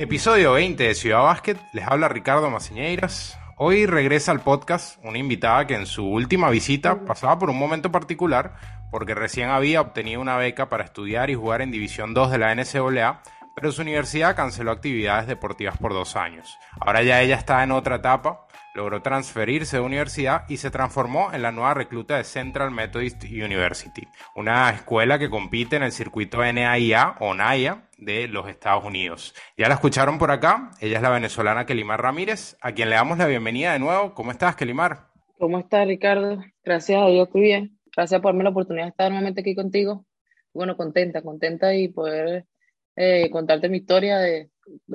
Episodio 20 de Ciudad Básquet, les habla Ricardo Maciñeiras. Hoy regresa al podcast una invitada que en su última visita pasaba por un momento particular porque recién había obtenido una beca para estudiar y jugar en División 2 de la NCAA, pero su universidad canceló actividades deportivas por dos años. Ahora ya ella está en otra etapa, logró transferirse de universidad y se transformó en la nueva recluta de Central Methodist University, una escuela que compite en el circuito NAIA o NAIA de los Estados Unidos. Ya la escucharon por acá, ella es la venezolana Kelimar Ramírez, a quien le damos la bienvenida de nuevo. ¿Cómo estás, Kelimar? ¿Cómo estás, Ricardo? Gracias a Dios, estoy bien. Gracias por darme la oportunidad de estar nuevamente aquí contigo. Bueno, contenta, contenta y poder eh, contarte mi historia de,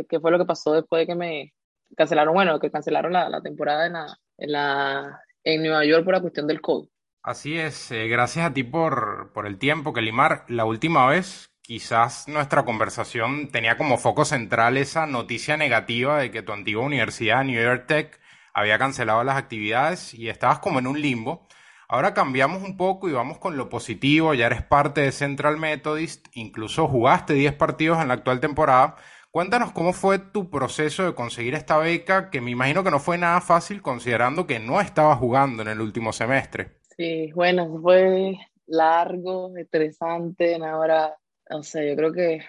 qué fue lo que pasó después de que me cancelaron, bueno, que cancelaron la, temporada en, la, en, la, Nueva York por la cuestión del COVID. Así es, eh, gracias a ti por, por el tiempo, Kelimar. La última vez quizás nuestra conversación tenía como foco central esa noticia negativa de que tu antigua universidad, New York Tech, había cancelado las actividades y estabas como en un limbo. Ahora cambiamos un poco y vamos con lo positivo, ya eres parte de Central Methodist, incluso jugaste 10 partidos en la actual temporada. Cuéntanos cómo fue tu proceso de conseguir esta beca, que me imagino que no fue nada fácil considerando que no estabas jugando en el último semestre. Sí, bueno, fue largo, estresante, ahora o sea, yo creo que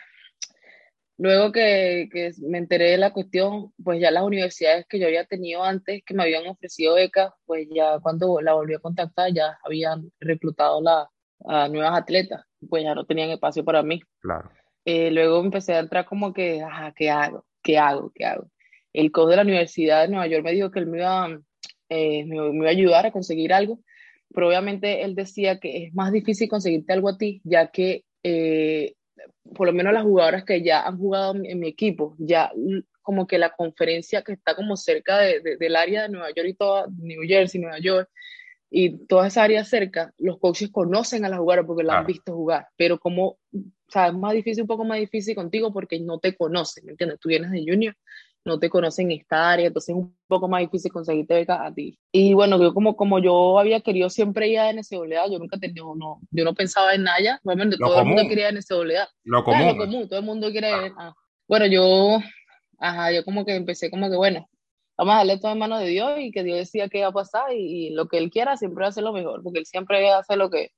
luego que, que, me enteré de la cuestión, pues ya las universidades que yo había tenido antes, que me habían ofrecido becas, pues ya cuando la volví a contactar, ya habían reclutado la, a nuevas atletas, pues ya no tenían espacio para mí. Claro. Eh, luego empecé a entrar como que, ajá, ¿qué hago? ¿Qué hago? ¿Qué hago? El coach de la Universidad de Nueva York me dijo que él me iba, eh, me, me iba a ayudar a conseguir algo, pero obviamente él decía que es más difícil conseguirte algo a ti, ya que eh, por lo menos las jugadoras que ya han jugado en, mi equipo, ya como que la conferencia que está como cerca de, del área de Nueva York y toda, New Jersey, Nueva York, y toda esa área cerca, los coaches conocen a las jugadoras porque la han visto jugar, pero como, o sea, es más difícil, un poco más difícil contigo porque no te conocen, ¿me entiendes? Tú vienes de junior no te conocen esta área, entonces es un poco más difícil conseguirte beca a ti. Y bueno, yo como, como yo había querido siempre ir a NCAA, yo nunca tenía, no, yo no pensaba en Naya, obviamente todo el mundo quería NCAA. Lo común. lo común, todo el mundo quiere ah. Bueno, yo, ajá, yo como que empecé como que, bueno, vamos a darle todo en manos de Dios y que Dios decía qué iba a pasar y, lo que Él quiera siempre va a hacer lo mejor, porque Él siempre hace lo que,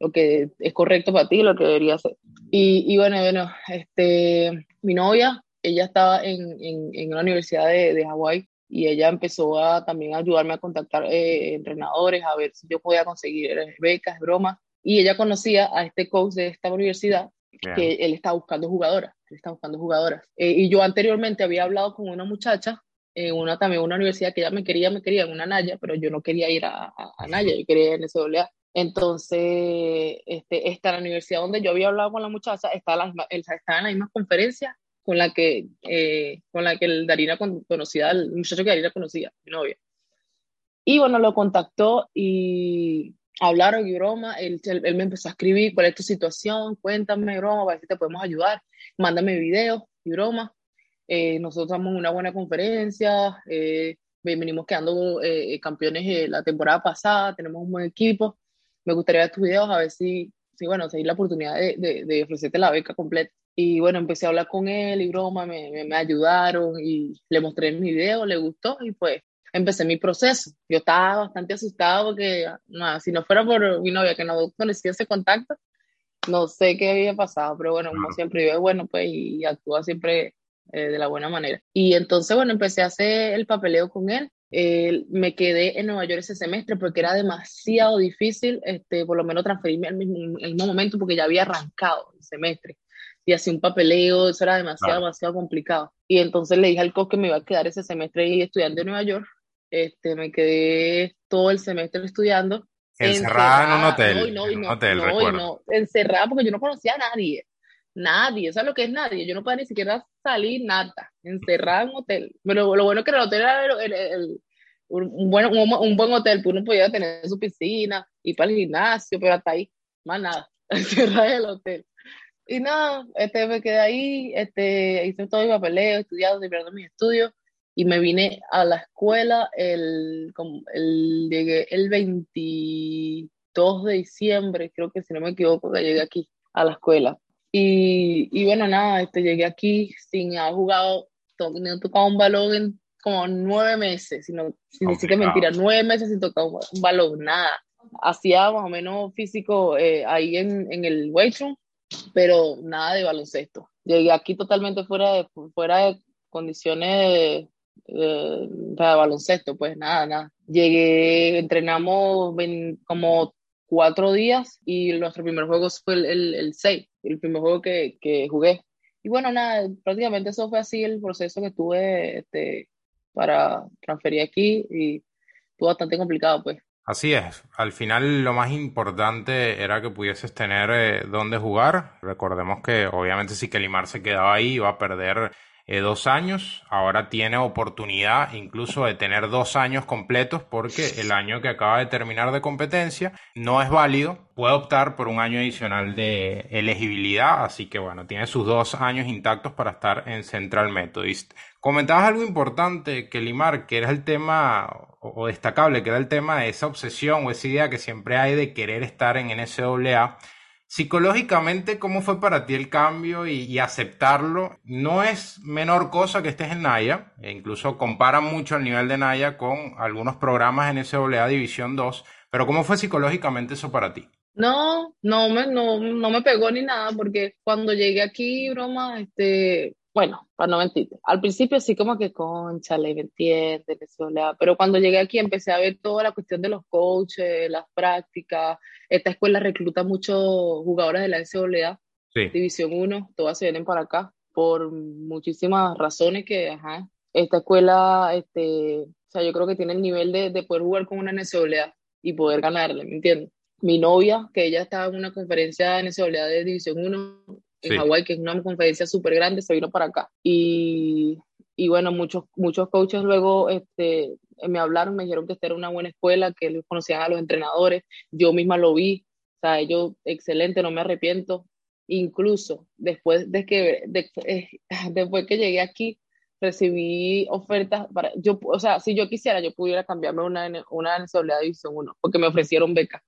lo que es correcto para ti, lo que debería hacer. Y, y bueno, bueno, este, mi novia, ella estaba en, en, en una universidad de, de Hawái y ella empezó a también ayudarme a contactar eh, entrenadores, a ver si yo podía conseguir becas, bromas. Y ella conocía a este coach de esta universidad que él estaba buscando jugadoras, él estaba buscando jugadoras. Eh, y yo anteriormente había hablado con una muchacha en una también una universidad que ella me quería, me quería en una Naya, pero yo no quería ir a, a, Naya, yo quería ir en SWA. Entonces, este, esta la universidad donde yo había hablado con la muchacha, está, la, en la misma conferencia con la que, eh, con la que el Darina conocía, el muchacho que Darina conocía, mi novia. Y bueno, lo contactó y hablaron y broma, él, él, me empezó a escribir, ¿cuál es tu situación? Cuéntame, broma, a ver si te podemos ayudar, mándame videos y broma. Eh, nosotros en una buena conferencia, eh, venimos quedando eh, campeones la temporada pasada, tenemos un buen equipo, me gustaría ver tus videos a ver si, si bueno, si hay la oportunidad de, de, de ofrecerte la beca completa. Y bueno, empecé a hablar con él y broma, me, me, ayudaron y le mostré mi video, le gustó y pues empecé mi proceso. Yo estaba bastante asustado porque nada, si no fuera por mi novia que no conocía ese contacto, no sé qué había pasado, pero bueno, como siempre yo bueno, pues y actúa siempre eh, de la buena manera. Y entonces, bueno, empecé a hacer el papeleo con él. Me quedé en Nueva York ese semestre porque era demasiado difícil, este, por lo menos transferirme al mismo, el mismo momento porque ya había arrancado el semestre y hacía un papeleo, eso era demasiado, demasiado complicado. Y entonces le dije al coach que me iba a quedar ese semestre ahí estudiando en Nueva York. Este, me quedé todo el semestre estudiando. Encerrada, en un hotel. No, no, hotel, no, encerrada porque yo no conocía a nadie. Nadie, ¿sabes lo que es nadie? Yo no podía ni siquiera salir, nada. Encerrada en un hotel. Pero lo bueno es que el hotel era el, un, buen, un, buen hotel, pues uno podía tener su piscina, y para el gimnasio, pero hasta ahí, más nada. Encerrada en el hotel. Y nada, este, me quedé ahí, este, hice todo mi papeleo, estudiado, terminando mis estudios, y me vine a la escuela el, el, el 22 de diciembre, creo que si no me equivoco, que llegué aquí a la escuela. Y, y bueno, nada, este, llegué aquí sin haber jugado no tocaba un balón en como nueve meses, sino, sin decir que mentira, nueve meses sin tocar un, balón, nada. Hacía más o menos físico eh, ahí en, en el weight room, pero nada de baloncesto. Llegué aquí totalmente fuera de, fuera de condiciones de, baloncesto, pues nada, nada. Llegué, entrenamos como cuatro días y nuestro primer juego fue el, el, el seis, el primer juego que, que, jugué. Y bueno, nada, prácticamente eso fue así el proceso que tuve este, para transferir aquí y fue bastante complicado, pues. Así es. Al final lo más importante era que pudieses tener eh, dónde jugar. Recordemos que obviamente si Kelimar se quedaba ahí iba a perder eh, dos años. Ahora tiene oportunidad incluso de tener dos años completos porque el año que acaba de terminar de competencia no es válido. Puede optar por un año adicional de elegibilidad. Así que bueno, tiene sus dos años intactos para estar en Central Methodist. Comentabas algo importante, que Limar, que era el tema, o destacable, que era el tema de esa obsesión o esa idea que siempre hay de querer estar en NCAA. Psicológicamente, ¿cómo fue para ti el cambio y, aceptarlo? No es menor cosa que estés en Naya, e incluso compara mucho el nivel de Naya con algunos programas en NCAA División 2, pero ¿cómo fue psicológicamente eso para ti? No, no me, no, no me pegó ni nada, porque cuando llegué aquí, broma, este, bueno, para no mentirte, al principio sí como que concha, le entiende, pero cuando llegué aquí empecé a ver toda la cuestión de los coaches, las prácticas, esta escuela recluta muchos jugadores de la NCAA, División 1, todas se vienen para acá, por muchísimas razones que, ajá, esta escuela, este, o sea, yo creo que tiene el nivel de, de poder jugar con una NCAA y poder ganarle, ¿me entiendes? Mi novia, que ella estaba en una conferencia de NCAA de División 1, en Hawái, que es una conferencia súper grande, se vino para acá. Y, y, bueno, muchos, muchos coaches luego este, me hablaron, me dijeron que esta era una buena escuela, que conocían a los entrenadores, yo misma lo vi, o sea, ellos, excelente, no me arrepiento. Incluso después de que, eh, después que llegué aquí, recibí ofertas para, yo, o sea, si yo quisiera, yo pudiera cambiarme una, una NCAA División 1, porque me ofrecieron becas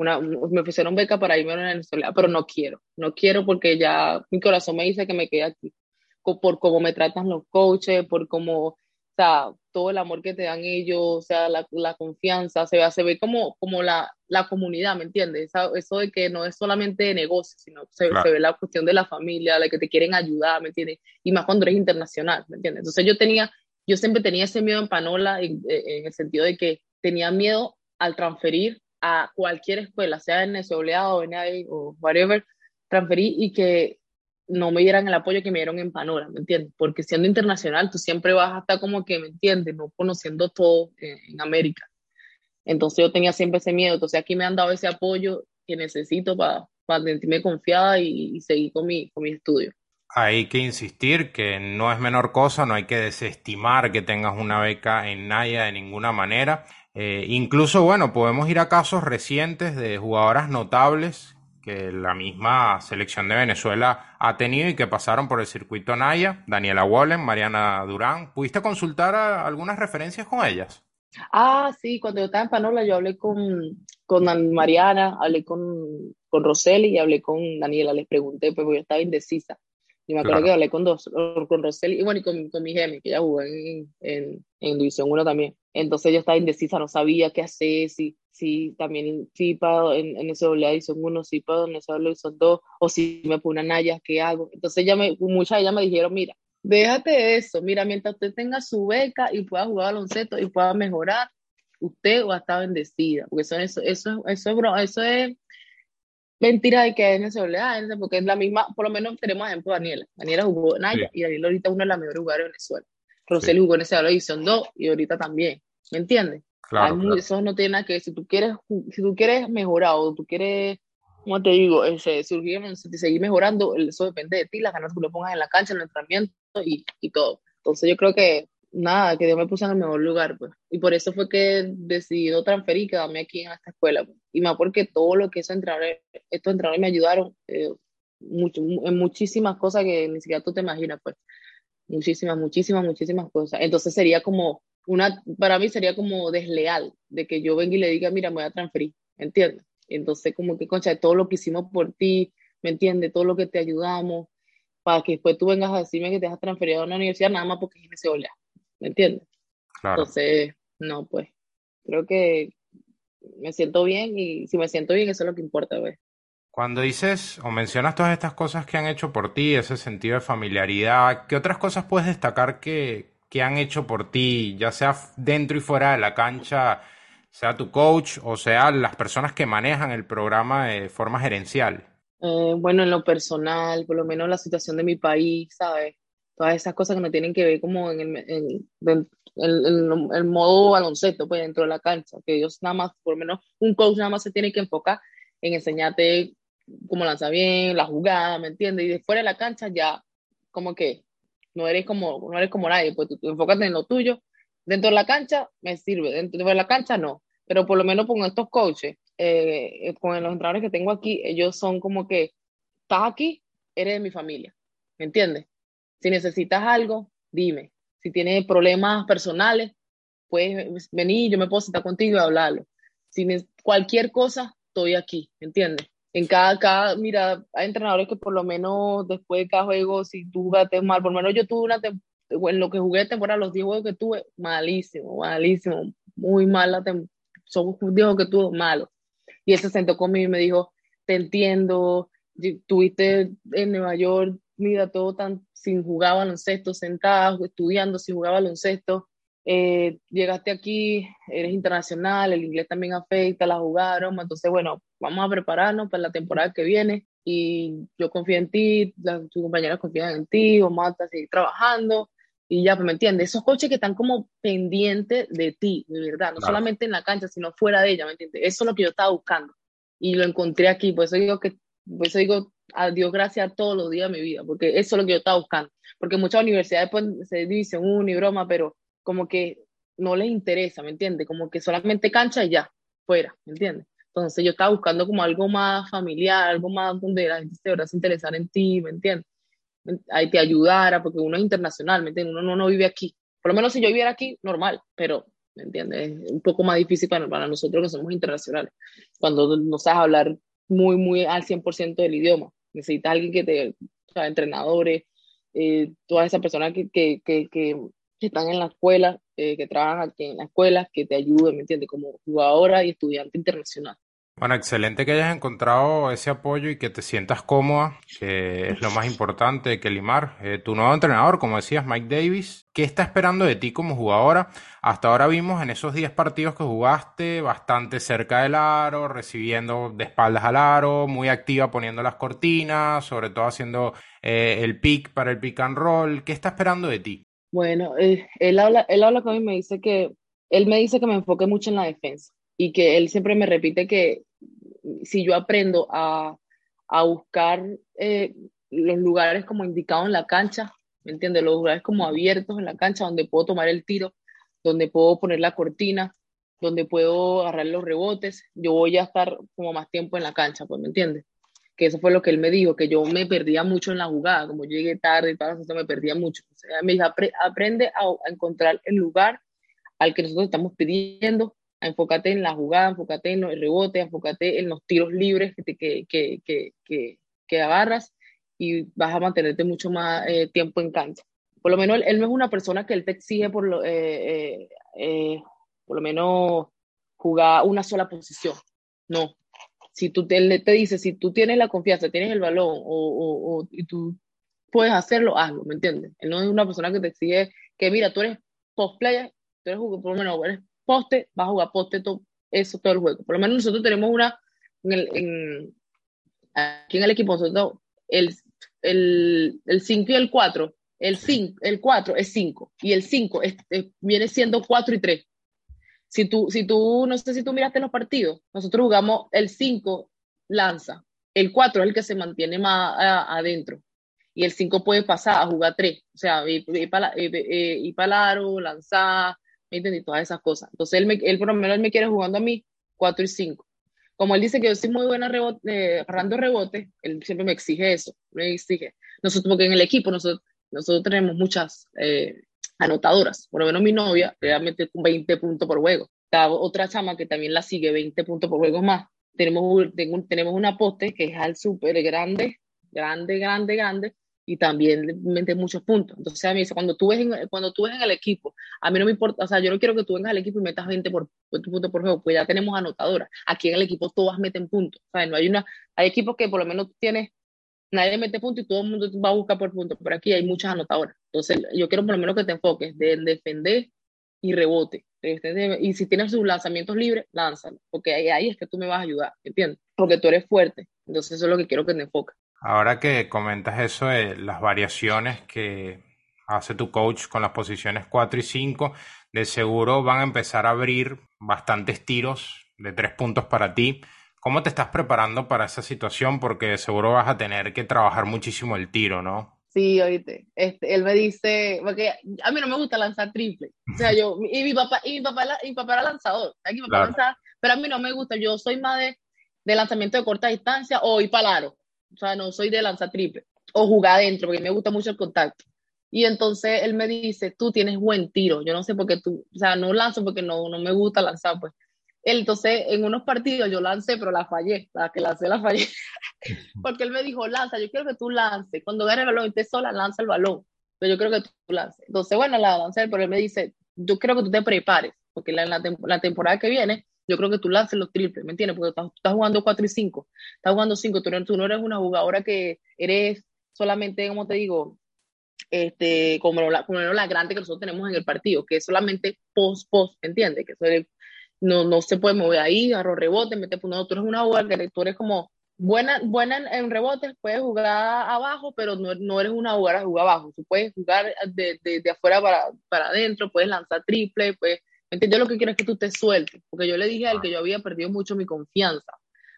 una, me ofrecieron beca para irme a la Venezuela, pero no quiero, no quiero porque ya mi corazón me dice que me quede aquí, por cómo me tratan los coaches, por cómo, o sea, todo el amor que te dan ellos, o sea, la, la confianza, se ve, se ve como, como la, la comunidad, ¿me entiendes? Eso, de que no es solamente de negocio, sino se, se, ve la cuestión de la familia, la que te quieren ayudar, ¿me entiendes? Y más cuando eres internacional, ¿me entiendes? Entonces yo tenía, yo siempre tenía ese miedo en Panola en, en el sentido de que tenía miedo al transferir a cualquier escuela, sea en NCAA o NA o whatever, transferí y que no me dieran el apoyo que me dieron en Panora, ¿me entiendes? Porque siendo internacional, tú siempre vas a estar como que, ¿me entiendes? No conociendo todo en, América. Entonces yo tenía siempre ese miedo. Entonces aquí me han dado ese apoyo que necesito para, para sentirme confiada y, seguir con mi, con estudio. Hay que insistir que no es menor cosa, no hay que desestimar que tengas una beca en Naya de ninguna manera. Eh, incluso, bueno, podemos ir a casos recientes de jugadoras notables que la misma selección de Venezuela ha tenido y que pasaron por el circuito Naya, Daniela Wallen, Mariana Durán. ¿Pudiste consultar algunas referencias con ellas? Ah, sí, cuando yo estaba en Panola yo hablé con, con Mariana, hablé con, con Roseli y hablé con Daniela, les pregunté, pues yo estaba indecisa. Y me acuerdo que hablé con dos, con Roseli y bueno, y con, con mi Gemi, que ella jugó en, en, en División 1 también. Entonces yo estaba indecisa, no sabía qué hacer, si, si también si para en, en ese doble División 1, si para en ese División 2, o si me pone una Naya, ¿qué hago? Entonces ya me, muchas de ellas me dijeron, mira, déjate eso, mira, mientras usted tenga su beca y pueda jugar baloncesto y pueda mejorar, usted va a estar bendecida, porque eso, eso, eso, eso, eso, eso es mentira de que es NCAA, porque es la misma, por lo menos tenemos ejemplo Daniela. Daniela jugó en Naya y Daniela ahorita es una de las mejores jugadoras de Venezuela. Roseli jugó en esa División 2 y ahorita también. ¿Me entiendes? Claro, Eso no tiene nada que ver. Si tú quieres, si tú quieres mejorar o tú quieres, como te digo, ese, surgir, seguir mejorando, eso depende de ti, las ganas que tú le pongas en la cancha, en el entrenamiento y, y todo. Entonces yo creo que nada, que Dios me puso en el mejor lugar, pues. Y por eso fue que decidí transferir y quedarme aquí en esta escuela, pues. Y más porque todo lo que esos entrenadores, estos entrenadores me ayudaron eh, en muchísimas cosas que ni siquiera tú te imaginas, pues. Muchísimas, muchísimas, muchísimas cosas. Entonces sería como una, para mí sería como desleal de que yo venga y le diga, mira, me voy a transferir, ¿entiendes? Entonces como que, concha, todo lo que hicimos por ti, ¿me entiendes? Todo lo que te ayudamos, para que después tú vengas a decirme que te has transferido a una universidad nada más porque es ese ¿me entiendes? Claro. Entonces, no, pues, creo que me siento bien y si me siento bien, eso es lo que importa, ¿ves? Cuando dices o mencionas todas estas cosas que han hecho por ti, ese sentido de familiaridad, ¿qué otras cosas puedes destacar que, que han hecho por ti, ya sea dentro y fuera de la cancha, sea tu coach o sea las personas que manejan el programa de forma gerencial? Eh, bueno, en lo personal, por lo menos la situación de mi país, ¿sabes? Todas esas cosas que no tienen que ver como en el, modo baloncesto, pues dentro de la cancha, que ellos nada más, por lo menos un coach nada más se tiene que enfocar en enseñarte cómo lanza bien, la jugada, ¿me entiendes? Y de fuera de la cancha ya como que no eres como, no eres como nadie, pues tú, enfócate en lo tuyo. Dentro de la cancha me sirve, dentro de la cancha no, pero por lo menos con estos coaches, eh, con los entrenadores que tengo aquí, ellos son como que, estás aquí, eres de mi familia, ¿me entiendes? Si necesitas algo, dime. Si tienes problemas personales, puedes venir, yo me puedo sentar contigo y hablarlo. Si cualquier cosa, estoy aquí, ¿me entiendes? En cada, cada, mira, hay entrenadores que por lo menos después de cada juego, si tú jugaste mal, por lo menos yo tuve una en lo que jugué temporada, los 10 juegos que tuve, malísimo, malísimo, muy mala, son 10 juegos que tuve malos. Y él se sentó conmigo y me dijo, te entiendo, tuviste en Nueva York, mira, todo tan sin jugar baloncesto, sentado, estudiando, sin jugar baloncesto, eh, llegaste aquí, eres internacional, el inglés también afecta, la jugaron, entonces bueno, vamos a prepararnos para la temporada que viene y yo confío en ti, tus compañeras confían en ti, vamos a seguir trabajando y ya, pues me entiendes, esos coches que están como pendientes de ti, de verdad, no solamente en la cancha, sino fuera de ella, ¿me entiendes? Eso es lo que yo estaba buscando y lo encontré aquí, por eso digo que, por eso digo a Dios gracias todos los días de mi vida, porque eso es lo que yo estaba buscando, porque muchas universidades pues, se dicen una y broma, pero como que no les interesa, ¿me entiendes? Como que solamente cancha y ya, fuera, ¿me entiendes? Entonces yo estaba buscando como algo más familiar, algo más donde la gente se a interesar en ti, ¿me entiendes? Ahí te ayudara, porque uno es internacional, ¿me entiendes? Uno no, vive aquí. Por lo menos si yo viviera aquí, normal, pero, ¿me entiendes? Es un poco más difícil para, para nosotros que somos internacionales. Cuando no sabes hablar muy, muy al 100% del idioma. Necesitas alguien que te, o sea, entrenadores, eh, todas esas personas que, que, que, que están en la escuela, eh, que trabajan aquí en la escuela, que te ayuden, ¿me entiendes? Como jugadora y estudiante internacional. Bueno, excelente que hayas encontrado ese apoyo y que te sientas cómoda, que es lo más importante que limar. Eh, tu nuevo entrenador, como decías, Mike Davis, ¿qué está esperando de ti como jugadora? Hasta ahora vimos en esos 10 partidos que jugaste bastante cerca del aro, recibiendo de espaldas al aro, muy activa poniendo las cortinas, sobre todo haciendo eh, el pick para el pick and roll. ¿Qué está esperando de ti? Bueno, eh, él, habla, él habla con mí y me dice que, él me dice que me enfoque mucho en la defensa y que él siempre me repite que si yo aprendo a, a buscar eh, los lugares como indicados en la cancha, ¿me entiendes? Los lugares como abiertos en la cancha donde puedo tomar el tiro, donde puedo poner la cortina, donde puedo agarrar los rebotes, yo voy a estar como más tiempo en la cancha, pues, ¿me entiendes? que eso fue lo que él me dijo, que yo me perdía mucho en la jugada, como llegué tarde y todo eso, me perdía mucho. O sea, aprende a, encontrar el lugar al que nosotros estamos pidiendo, enfócate en la jugada, enfócate en los rebotes, enfócate en los tiros libres que, que, que, que, que agarras y vas a mantenerte mucho más eh, tiempo en cancha. Por lo menos él, no es una persona que él te exige por lo, eh, eh, por lo menos jugar una sola posición. No, si tú te, te dice, si tú tienes la confianza, tienes el balón o, o, y tú puedes hacerlo, hazlo, ¿me entiendes? Él no es una persona que te exige que, mira, tú eres post player, tú eres por lo menos eres poste, vas a jugar poste, todo, eso todo el juego. Por lo menos nosotros tenemos una, en el, en, aquí en el equipo, nosotros, el, el, el 5 y el 4, el 5, el 4 es 5 y el 5 viene siendo 4 y 3. Si tú, si tú, no sé si tú miraste los partidos, nosotros jugamos el 5 lanza, el 4 es el que se mantiene más adentro y el 5 puede pasar a jugar 3, o sea, ir, para el aro, lanzar, ¿me? Todas esas cosas. Entonces él, me, por lo menos me quiere jugando a mí 4 y 5. Como él dice que yo soy muy buena rebote, eh, agarrando rebotes, él siempre me exige eso, me exige. Nosotros, porque en el equipo nosotros, nosotros tenemos muchas eh, anotadoras. Por lo menos mi novia realmente con 20 puntos por juego. Está otra chama que también la sigue 20 puntos por juego más. Tenemos, tenemos una poste que es al súper grande, grande, grande, grande, y también mete muchos puntos. Entonces a mí cuando tú, ves en, cuando tú ves en el equipo, a mí no me importa, o sea, yo no quiero que tú vengas al equipo y metas 20 por, por punto por juego, pues ya tenemos anotadoras. Aquí en el equipo todas meten puntos. O sea, no hay una, hay equipos que por lo menos tienes, nadie mete puntos y todo el mundo va a buscar por puntos, pero aquí hay muchas anotadoras. Entonces yo quiero por lo menos que te enfoques de defender y rebote. Y si tienes sus lanzamientos libres, lánzalo, porque ahí, ahí es que tú me vas a ayudar, ¿entiendes? Porque tú eres fuerte. Entonces eso es lo que quiero que te enfoques. Ahora que comentas eso de las variaciones que hace tu coach con las posiciones 4 y 5, de seguro van a empezar a abrir bastantes tiros de tres puntos para ti. ¿Cómo te estás preparando para esa situación? Porque seguro vas a tener que trabajar muchísimo el tiro, ¿no? Sí, oíste, este, él me dice, porque a mí no me gusta lanzar triple. O sea, yo, y mi papá, y mi papá, mi papá era lanzador, aquí mi papá pero a mí no me gusta, yo soy más de, de lanzamiento de corta distancia o ir para aro. O sea, no soy de lanzar triple o jugar adentro, porque me gusta mucho el contacto. Y entonces él me dice, tú tienes buen tiro. Yo no sé por qué tú, o sea, no lanzo porque no, no me gusta lanzar, pues. Entonces, en unos partidos yo lancé, pero la fallé, la que lancé la fallé. porque él me dijo, lanza, yo quiero que tú lances. Cuando gane el balón y estés sola, lanza el balón. Pero yo quiero que tú lances. Entonces, bueno, la lancé, pero él me dice, yo quiero que tú te prepares, porque la, la, la temporada que viene yo creo que tú lances los triples, ¿me entiendes? Porque estás, estás jugando 4 y 5, estás jugando 5, tú, no eres una jugadora que eres solamente, como te digo, este, como, la, como la grande que nosotros tenemos en el partido, que es solamente post-post, ¿me entiendes? Que no, no se puede mover ahí, agarro rebote, mete no, tú eres una jugadora que tú eres como buena, buena en, rebotes, puedes jugar abajo, pero no, no eres una jugadora que juega abajo, tú puedes jugar de, de, de afuera para, para adentro, puedes lanzar triple, puedes yo lo que quiero es que tú te sueltes, porque yo le dije a él que yo había perdido mucho mi confianza.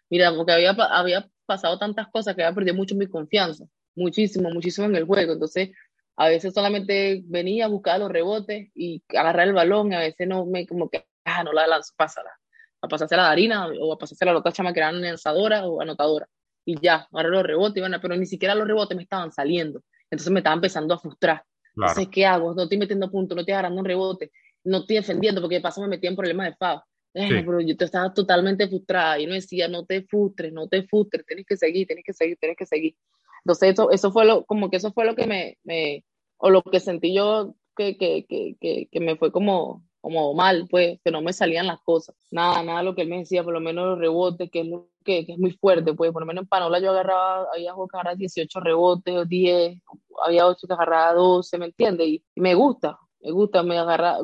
Mira, porque había, había pasado tantas cosas que había perdido mucho mi confianza, muchísimo, muchísimo en el juego. Entonces, a veces solamente venía a buscar los rebotes y agarrar el balón, y a veces no me, como que, ah, no la lanzo, pásala. A pasarse a la harina o a pasarse a la otra chama que eran lanzadora o anotadora. Y ya, agarré los rebotes, bueno, pero ni siquiera los rebotes me estaban saliendo. Entonces me estaba empezando a frustrar. No sé ¿qué hago? No estoy metiendo puntos, no estoy agarrando un rebote no estoy defendiendo porque de paso me metí en problemas de FAO. Pero yo estaba totalmente frustrada y no decía, no te frustres, no te frustres, tienes que seguir, tienes que seguir, tienes que seguir. Entonces eso, eso fue lo, como que eso fue lo que me, me o lo que sentí yo que, que, que, que, me fue como, como mal, pues, que no me salían las cosas. Nada, nada lo que él me decía, por lo menos los rebotes, que es, que, que, es muy fuerte, pues, por lo menos en Panola yo agarraba, había que agarraba 18 rebotes, o 10, había 8 que agarraba 12, ¿me entiendes? Y, y, me gusta, me gusta, me agarra,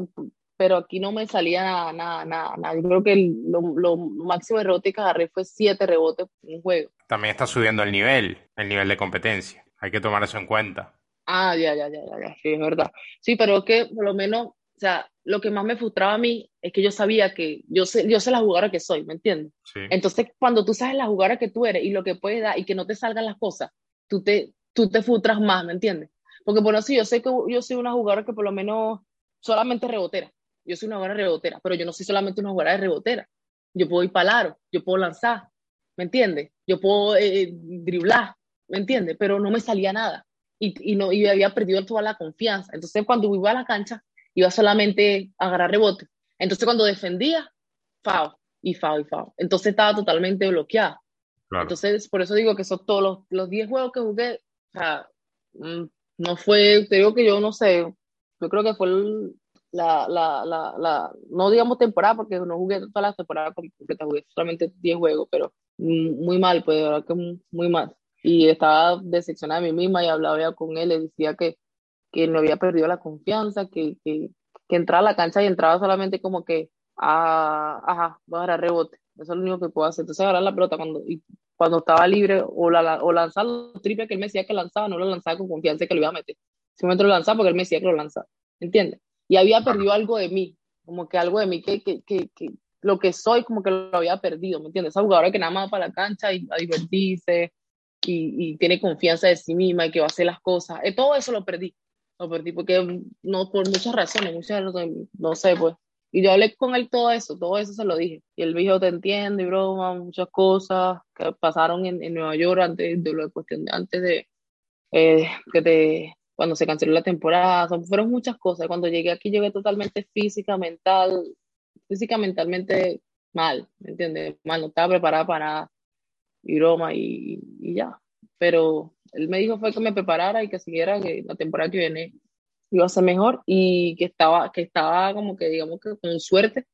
pero aquí no me salía nada, nada, nada. nada. Yo creo que lo, lo, máximo de rebote que agarré fue siete rebotes en un juego. También está subiendo el nivel, el nivel de competencia. Hay que tomar eso en cuenta. Ah, ya, ya, ya, ya, sí, es verdad. Sí, pero que por lo menos, o sea, lo que más me frustraba a mí es que yo sabía que yo sé, yo sé la jugadora que soy, ¿me entiendes? Sí. Entonces, cuando tú sabes la jugadora que tú eres y lo que puedes dar y que no te salgan las cosas, tú te, tú te frustras más, ¿me entiendes? Porque, bueno, sí, yo sé que yo soy una jugadora que por lo menos solamente rebotera yo soy una jugadora rebotera, pero yo no soy solamente una jugadora de rebotera. Yo puedo ir para aro, yo puedo lanzar, ¿me entiendes? Yo puedo eh, driblar, ¿me entiendes? Pero no me salía nada. Y, y, no, y había perdido toda la confianza. Entonces, cuando iba a la cancha, iba solamente a agarrar rebote. Entonces, cuando defendía, foul, y foul, y foul. Entonces, estaba totalmente bloqueada. Entonces, por eso digo que son todos los 10 juegos que jugué, o sea, mm, no fue, te digo que yo no sé, yo creo que fue la, la, la, la, no digamos temporada, porque no jugué toda la temporada completa, jugué solamente 10 juegos, pero muy mal, pues de verdad que muy, mal. Y estaba decepcionada de mí misma y hablaba ya con él, le decía que, que no había perdido la confianza, que, que, que entraba a la cancha y entraba solamente como que, ah, ajá, voy a agarrar rebote, eso es lo único que puedo hacer. Entonces agarrar la pelota cuando, y cuando estaba libre o, la, o lanzar los triples que él me decía que lanzaba, no lo lanzaba con confianza que lo iba a meter. Simplemente lo lanzaba porque él me decía que lo lanzaba, ¿entiendes? y había perdido algo de mí, como que algo de mí que, que, que, que lo que soy como que lo había perdido, ¿me entiendes? Esa jugadora que nada más va para la cancha y a divertirse y, y, tiene confianza de sí misma y que va a hacer las cosas. Eh, todo eso lo perdí, lo perdí porque no, por muchas razones, muchas no sé, pues. Y yo hablé con él todo eso, todo eso se lo dije. Y él dijo, te entiendo y broma, muchas cosas que pasaron en, en Nueva York antes de la cuestión antes de eh, que te cuando se canceló la temporada, fueron muchas cosas. Cuando llegué aquí llegué totalmente física, mental, física, mentalmente mal, ¿me entiendes? Mal, no estaba preparada para nada, y broma y, y, ya. pero él me dijo fue que me preparara y que siguiera, que la temporada que viene iba a ser mejor y que estaba, que estaba como que, digamos que con suerte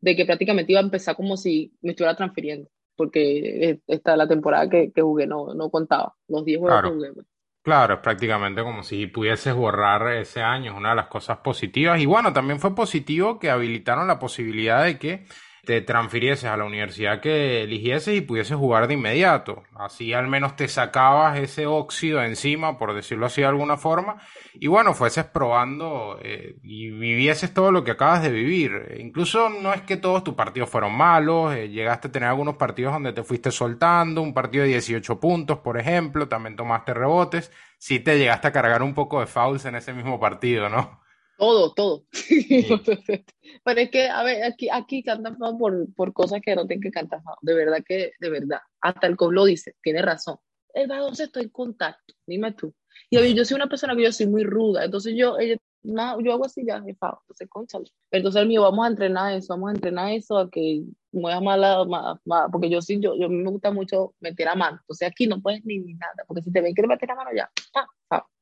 de que prácticamente iba a empezar como si me estuviera transfiriendo, porque esta la temporada que, que jugué no, no contaba, los 10 juegos que jugué. Pues. Claro, es prácticamente como si pudieses borrar ese año, es una de las cosas positivas. Y bueno, también fue positivo que habilitaron la posibilidad de que te transfirieses a la universidad que eligieses y pudieses jugar de inmediato. Así al menos te sacabas ese óxido encima, por decirlo así de alguna forma, y bueno, fueses probando eh, y vivieses todo lo que acabas de vivir. Incluso no es que todos tus partidos fueron malos, eh, llegaste a tener algunos partidos donde te fuiste soltando, un partido de 18 puntos, por ejemplo, también tomaste rebotes, sí te llegaste a cargar un poco de fouls en ese mismo partido, ¿no? Todo, todo. Pero es que, a ver, aquí, aquí cantan por, por cosas que no tienen que cantar. De verdad que, de verdad. Hasta el lo dice, tiene razón. El baloncesto en contacto, dime tú. Y a yo soy una persona que yo soy muy ruda, entonces yo, ella, no, yo hago así ya, jefa, entonces, conchale. Entonces, el mío, vamos a entrenar eso, vamos a entrenar eso, a que muevas más, más, más, porque yo sí, yo, yo me gusta mucho meter a mano. Entonces, aquí no puedes ni, ni nada, porque si te ven que meter a mano ya,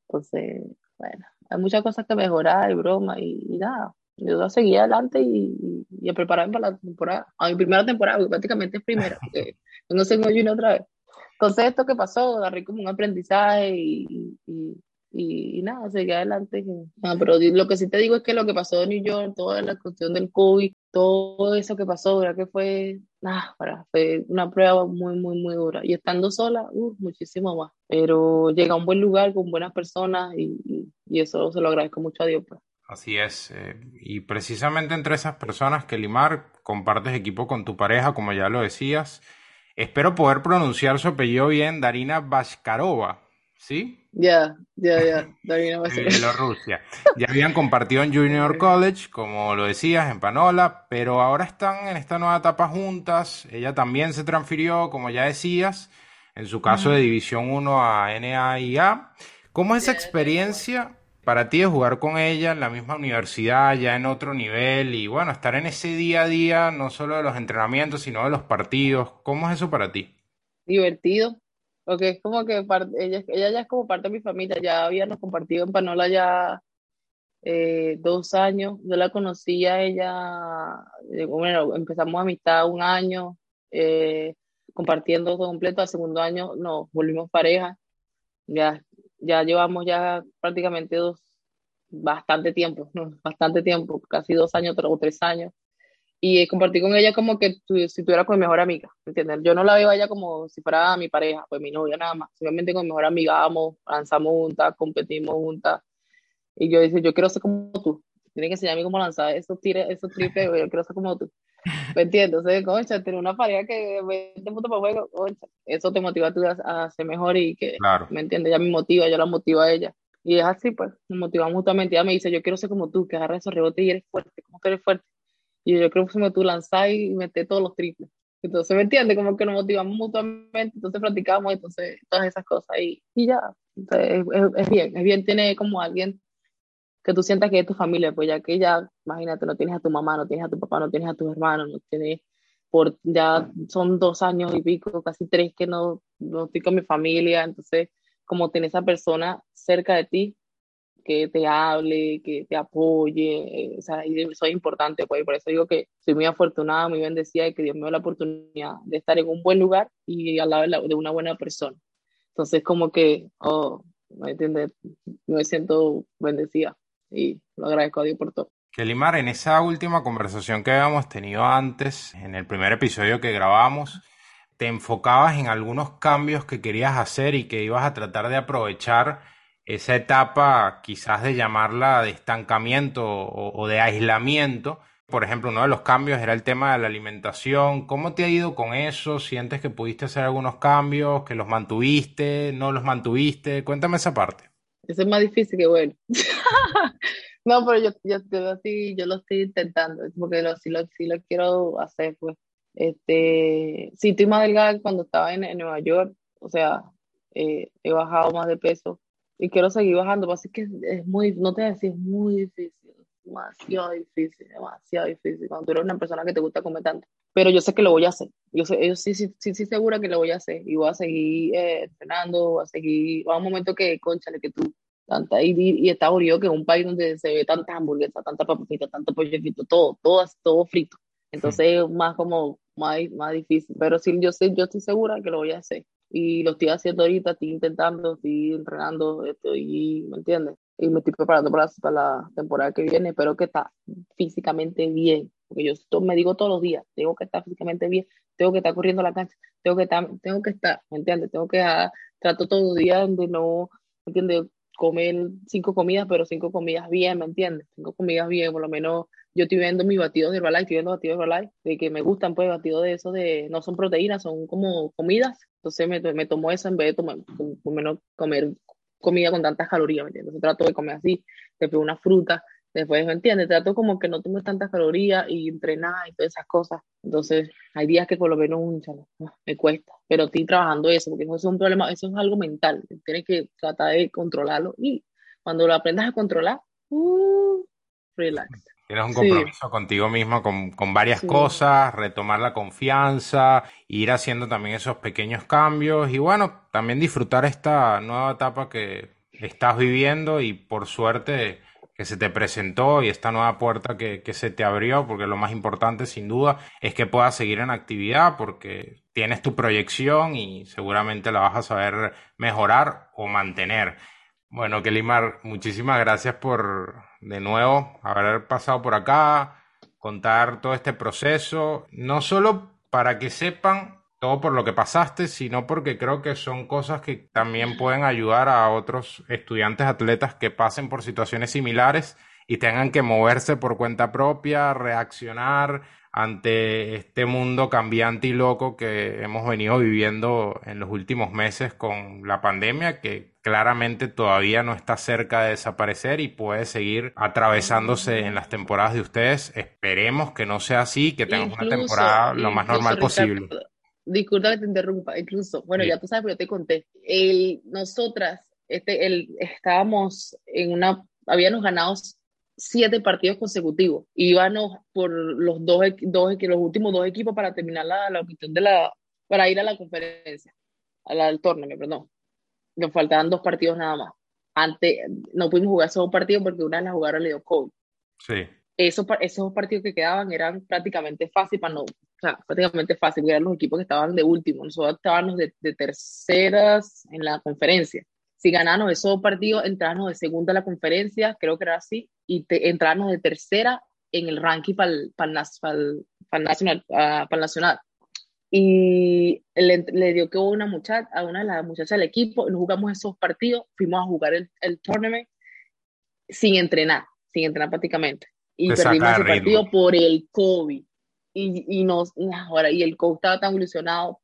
Entonces, bueno, hay muchas cosas que mejorar y broma y, nada. Yo seguí adelante y, y, a prepararme para la temporada, a mi primera temporada, porque prácticamente es primera, porque no sé Junior otra vez. Entonces, esto que pasó, agarré como un aprendizaje y, y, y, nada, seguí adelante. Ah, pero lo que sí te digo es que lo que pasó en New York, toda la cuestión del COVID, todo eso que pasó, ¿verdad? Que fue, nada, fue una prueba muy, muy, muy dura. Y estando sola, uh, muchísimo más. Pero llega a un buen lugar con buenas personas y, y eso se lo agradezco mucho a Dios. Pues. Así es. Eh, y precisamente entre esas personas que Limar compartes equipo con tu pareja, como ya lo decías. Espero poder pronunciar su apellido bien, Darina Bashkarova, ¿sí? Ya, ya, ya. De Bielorrusia. Ya habían compartido en Junior College, como lo decías, en Panola, pero ahora están en esta nueva etapa juntas. Ella también se transfirió, como ya decías, en su caso de División 1 a NAIA. ¿Cómo es esa experiencia para ti de jugar con ella en la misma universidad, ya en otro nivel y bueno, estar en ese día a día, no solo de los entrenamientos, sino de los partidos? ¿Cómo es eso para ti? Divertido, porque es como que ella, ella ya es como parte de mi familia, ya habíamos compartido en Panola ya eh, dos años, yo la conocí a ella, eh, bueno, empezamos amistad un año, eh, compartiendo todo completo, al segundo año nos volvimos pareja, ya ya llevamos ya prácticamente dos, bastante tiempo, bastante tiempo, casi dos años o tres años. Y compartí con ella como que si tuviera con mi mejor amiga, ¿entiendes? Yo no la veo a ella como si fuera mi pareja, pues mi novia nada más. Simplemente con mi mejor amiga vamos, lanzamos juntas, competimos juntas. Y yo dice, yo quiero ser como tú. Tienes que enseñarme cómo lanzar esos tires, esos triples, yo quiero ser como tú. ¿Me entiendes? Entonces, concha, tener una pareja que 20 puntos por juego, concha, eso te motiva a, tú a, ser mejor y que, ¿me entiendes? Ella me motiva, yo la motivo a ella. Y es así, pues, nos motivamos mutuamente. Ella me dice, yo quiero ser como tú, que agarra esos rebotes y eres fuerte, como que eres fuerte. Y yo creo que tú lanzas y metes todos los triples. Entonces, ¿me entiendes? Como que nos motivamos mutuamente, entonces practicamos, entonces, todas esas cosas y, y ya. Es, es bien, es bien, tiene como alguien que tú sientas que es tu familia, pues ya que ya, imagínate, no tienes a tu mamá, no tienes a tu papá, no tienes a tus hermanos, no tienes, por, ya son dos años y pico, casi tres que no, no estoy con mi familia, entonces como tener esa persona cerca de ti, que te hable, que te apoye, eh, o sea, y eso es importante, pues, por eso digo que soy muy afortunada, muy bendecida y que Dios me dio la oportunidad de estar en un buen lugar y al lado de una buena persona. Entonces, como que, oh, ¿me entiendes? Me siento bendecida y lo agradezco a Dios por todo. Kelimar, en esa última conversación que habíamos tenido antes, en el primer episodio que grabamos, te enfocabas en algunos cambios que querías hacer y que ibas a tratar de aprovechar esa etapa, quizás de llamarla de estancamiento o, de aislamiento. Por ejemplo, uno de los cambios era el tema de la alimentación. ¿Cómo te ha ido con eso? ¿Sientes que pudiste hacer algunos cambios, que los mantuviste, no los mantuviste? Cuéntame esa parte. Eso es más difícil que bueno. no, pero yo, yo, yo, yo lo estoy intentando, porque lo, sí, lo, sí lo quiero hacer, pues. Este, sí, estoy más delgada cuando estaba en, en Nueva York, o sea, eh, he bajado más de peso y quiero seguir bajando, así que es muy, no te voy a decir, es muy difícil, demasiado difícil, demasiado difícil, cuando tú eres una persona que te gusta comer tanto, pero yo sé que lo voy a hacer, yo, yo sí, sí, sí, sí, segura que lo voy a hacer y voy a seguir eh, entrenando, voy a seguir, va un momento que, conchale, que tú, tanta, y, y está aburrido que en un país donde se ve tantas hamburguesas, tanta papita, tanto pollo frito, todo, todo, todo frito. Entonces es más como, más, más difícil, pero sí, yo, sé, yo estoy segura que lo voy a hacer y lo estoy haciendo ahorita, estoy intentando, estoy entrenando, estoy, ¿me entiendes? Y me estoy preparando para, para la temporada que viene, espero que está físicamente bien, porque yo me digo todos los días, tengo que estar físicamente bien, tengo que estar corriendo la cancha, tengo que estar, tengo que estar, ¿me entiendes? Tengo que, ah, trato todos los días de no, ¿me entiendes? Comer cinco comidas, pero cinco comidas bien, ¿me entiendes? Cinco comidas bien, por lo menos yo estoy viendo mis batidos de Herbalife, estoy viendo batidos de Herbalife, de que me gustan, pues, batidos de eso, de, no son proteínas, son como comidas, entonces me, me tomo eso en vez de tomar, menos comer comida con tantas calorías, ¿me entiendes? Entonces trato de comer así, después una fruta, después, ¿me entiendes? Trato como que no tomes tantas calorías y entrenar y todas esas cosas. Entonces, hay días que por lo menos un me cuesta, pero estoy trabajando eso, porque eso es un problema, eso es algo mental, tienes que tratar de controlarlo y cuando lo aprendas a controlar, uh, relax. Tienes un compromiso contigo mismo con, con varias cosas, retomar la confianza, ir haciendo también esos pequeños cambios y bueno, también disfrutar esta nueva etapa que estás viviendo y por suerte que se te presentó y esta nueva puerta que, que se te abrió, porque lo más importante sin duda es que puedas seguir en actividad porque tienes tu proyección y seguramente la vas a saber mejorar o mantener. Bueno, Kelimar, muchísimas gracias por de nuevo haber pasado por acá, contar todo este proceso, no solo para que sepan todo por lo que pasaste, sino porque creo que son cosas que también pueden ayudar a otros estudiantes atletas que pasen por situaciones similares y tengan que moverse por cuenta propia, reaccionar ante este mundo cambiante y loco que hemos venido viviendo en los últimos meses con la pandemia, que claramente todavía no está cerca de desaparecer y puede seguir atravesándose en las temporadas de ustedes. Esperemos que no sea así, que tengamos una temporada lo más normal posible. Disculpa que te interrumpa, incluso, bueno, ya tú sabes, pero yo te conté, el, nosotras este, el, estábamos en una, habíamos ganado siete partidos consecutivos. Íbamos por los dos, dos los últimos dos equipos para terminar la, la cuestión de la, para ir a la conferencia, a la, al torneo, perdón. Nos faltaban dos partidos nada más. Antes, no pudimos jugar esos dos partidos porque una de las jugadoras le dio COVID. Sí. Esos, esos dos partidos que quedaban eran prácticamente fáciles para no, o sea, prácticamente fácil, eran los equipos que estaban de último, nosotros estábamos de, de terceras en la conferencia si ganamos esos partidos, entrarnos de segunda a la conferencia, creo que era así, y entrarnos de tercera en el ranking para el, nacional, uh, nacional. Y le, dio que una muchacha, a una de las muchachas del equipo, nos jugamos esos partidos, fuimos a jugar el, el tournament sin entrenar, sin entrenar prácticamente. Y perdimos ese partido por el COVID. Y, y, nos, ahora, y el coach estaba tan ilusionado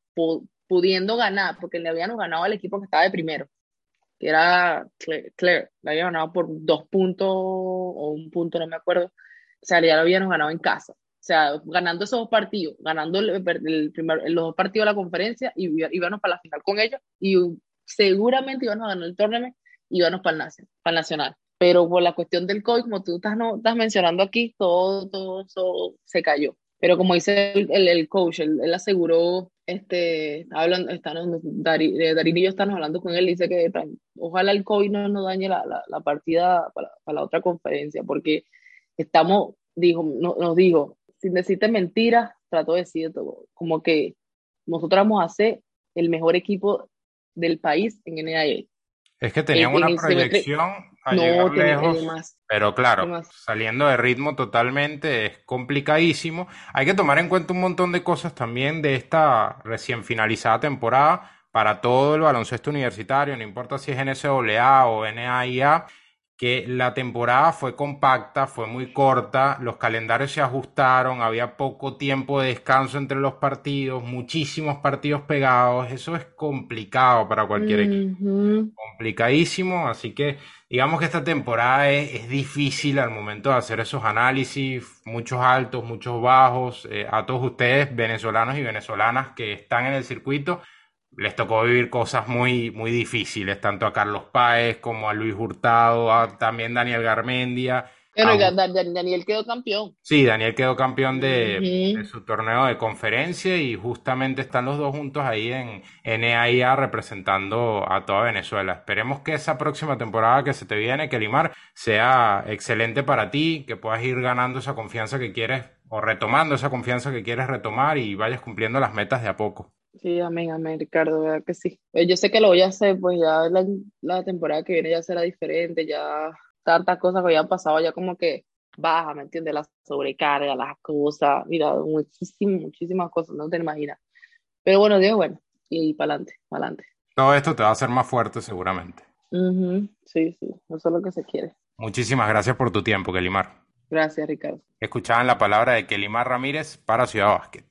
pudiendo ganar, porque le habíamos ganado al equipo que estaba de primero que era Claire, la había ganado por dos puntos o un punto, no me acuerdo. O sea, ya lo habíamos ganado en casa. O sea, ganando esos dos partidos, ganando el, primer, los dos partidos de la conferencia y íbamos para la final con ellos y seguramente íbamos a ganar el torneo y íbamos para el, nacional, para nacional. Pero por la cuestión del COVID, como tú estás, no, estás mencionando aquí, todo, todo se cayó. Pero como dice el, el, coach, él, él, aseguró, este, hablando, están, Darín y yo estamos hablando con él, dice que ojalá el COVID no nos dañe la, la, la partida para, para, la otra conferencia, porque estamos, dijo, no, nos dijo, sin decirte mentiras, trató de decir todo, como que nosotros vamos a ser el mejor equipo del país en NAE. Es que tenían una proyección a llegar lejos, pero claro, saliendo de ritmo totalmente es complicadísimo. Hay que tomar en cuenta un montón de cosas también de esta recién finalizada temporada para todo el baloncesto universitario, no importa si es NCAA o NAIA que la temporada fue compacta, fue muy corta, los calendarios se ajustaron, había poco tiempo de descanso entre los partidos, muchísimos partidos pegados, eso es complicado para cualquier equipo, complicadísimo, así que digamos que esta temporada es, difícil al momento de hacer esos análisis, muchos altos, muchos bajos, eh, a todos ustedes, venezolanos y venezolanas que están en el circuito, les tocó vivir cosas muy, muy difíciles, tanto a Carlos Páez como a Luis Hurtado, a también Daniel Garmendia, Pero Daniel quedó campeón. Sí, Daniel quedó campeón de, su torneo de conferencia y justamente están los dos juntos ahí en NAIA representando a toda Venezuela. Esperemos que esa próxima temporada que se te viene, que Limar, sea excelente para ti, que puedas ir ganando esa confianza que quieres o retomando esa confianza que quieres retomar y vayas cumpliendo las metas de a poco. Sí, amén, amén, Ricardo, verdad que sí. Eh, yo sé que lo voy a hacer, pues ya la, la temporada que viene ya será diferente, ya tantas cosas que habían pasado, ya como que baja, ¿me entiendes? La sobrecarga, las cosas, mira, muchísimas, muchísimas cosas, no te imaginas. Pero bueno, Dios, bueno, y para adelante, para adelante. Todo esto te va a hacer más fuerte seguramente. Sí, sí, eso es lo que se quiere. Muchísimas gracias por tu tiempo, Kelimar. Gracias, Ricardo. Escuchaban la palabra de Kelimar Ramírez para Ciudad Básquet.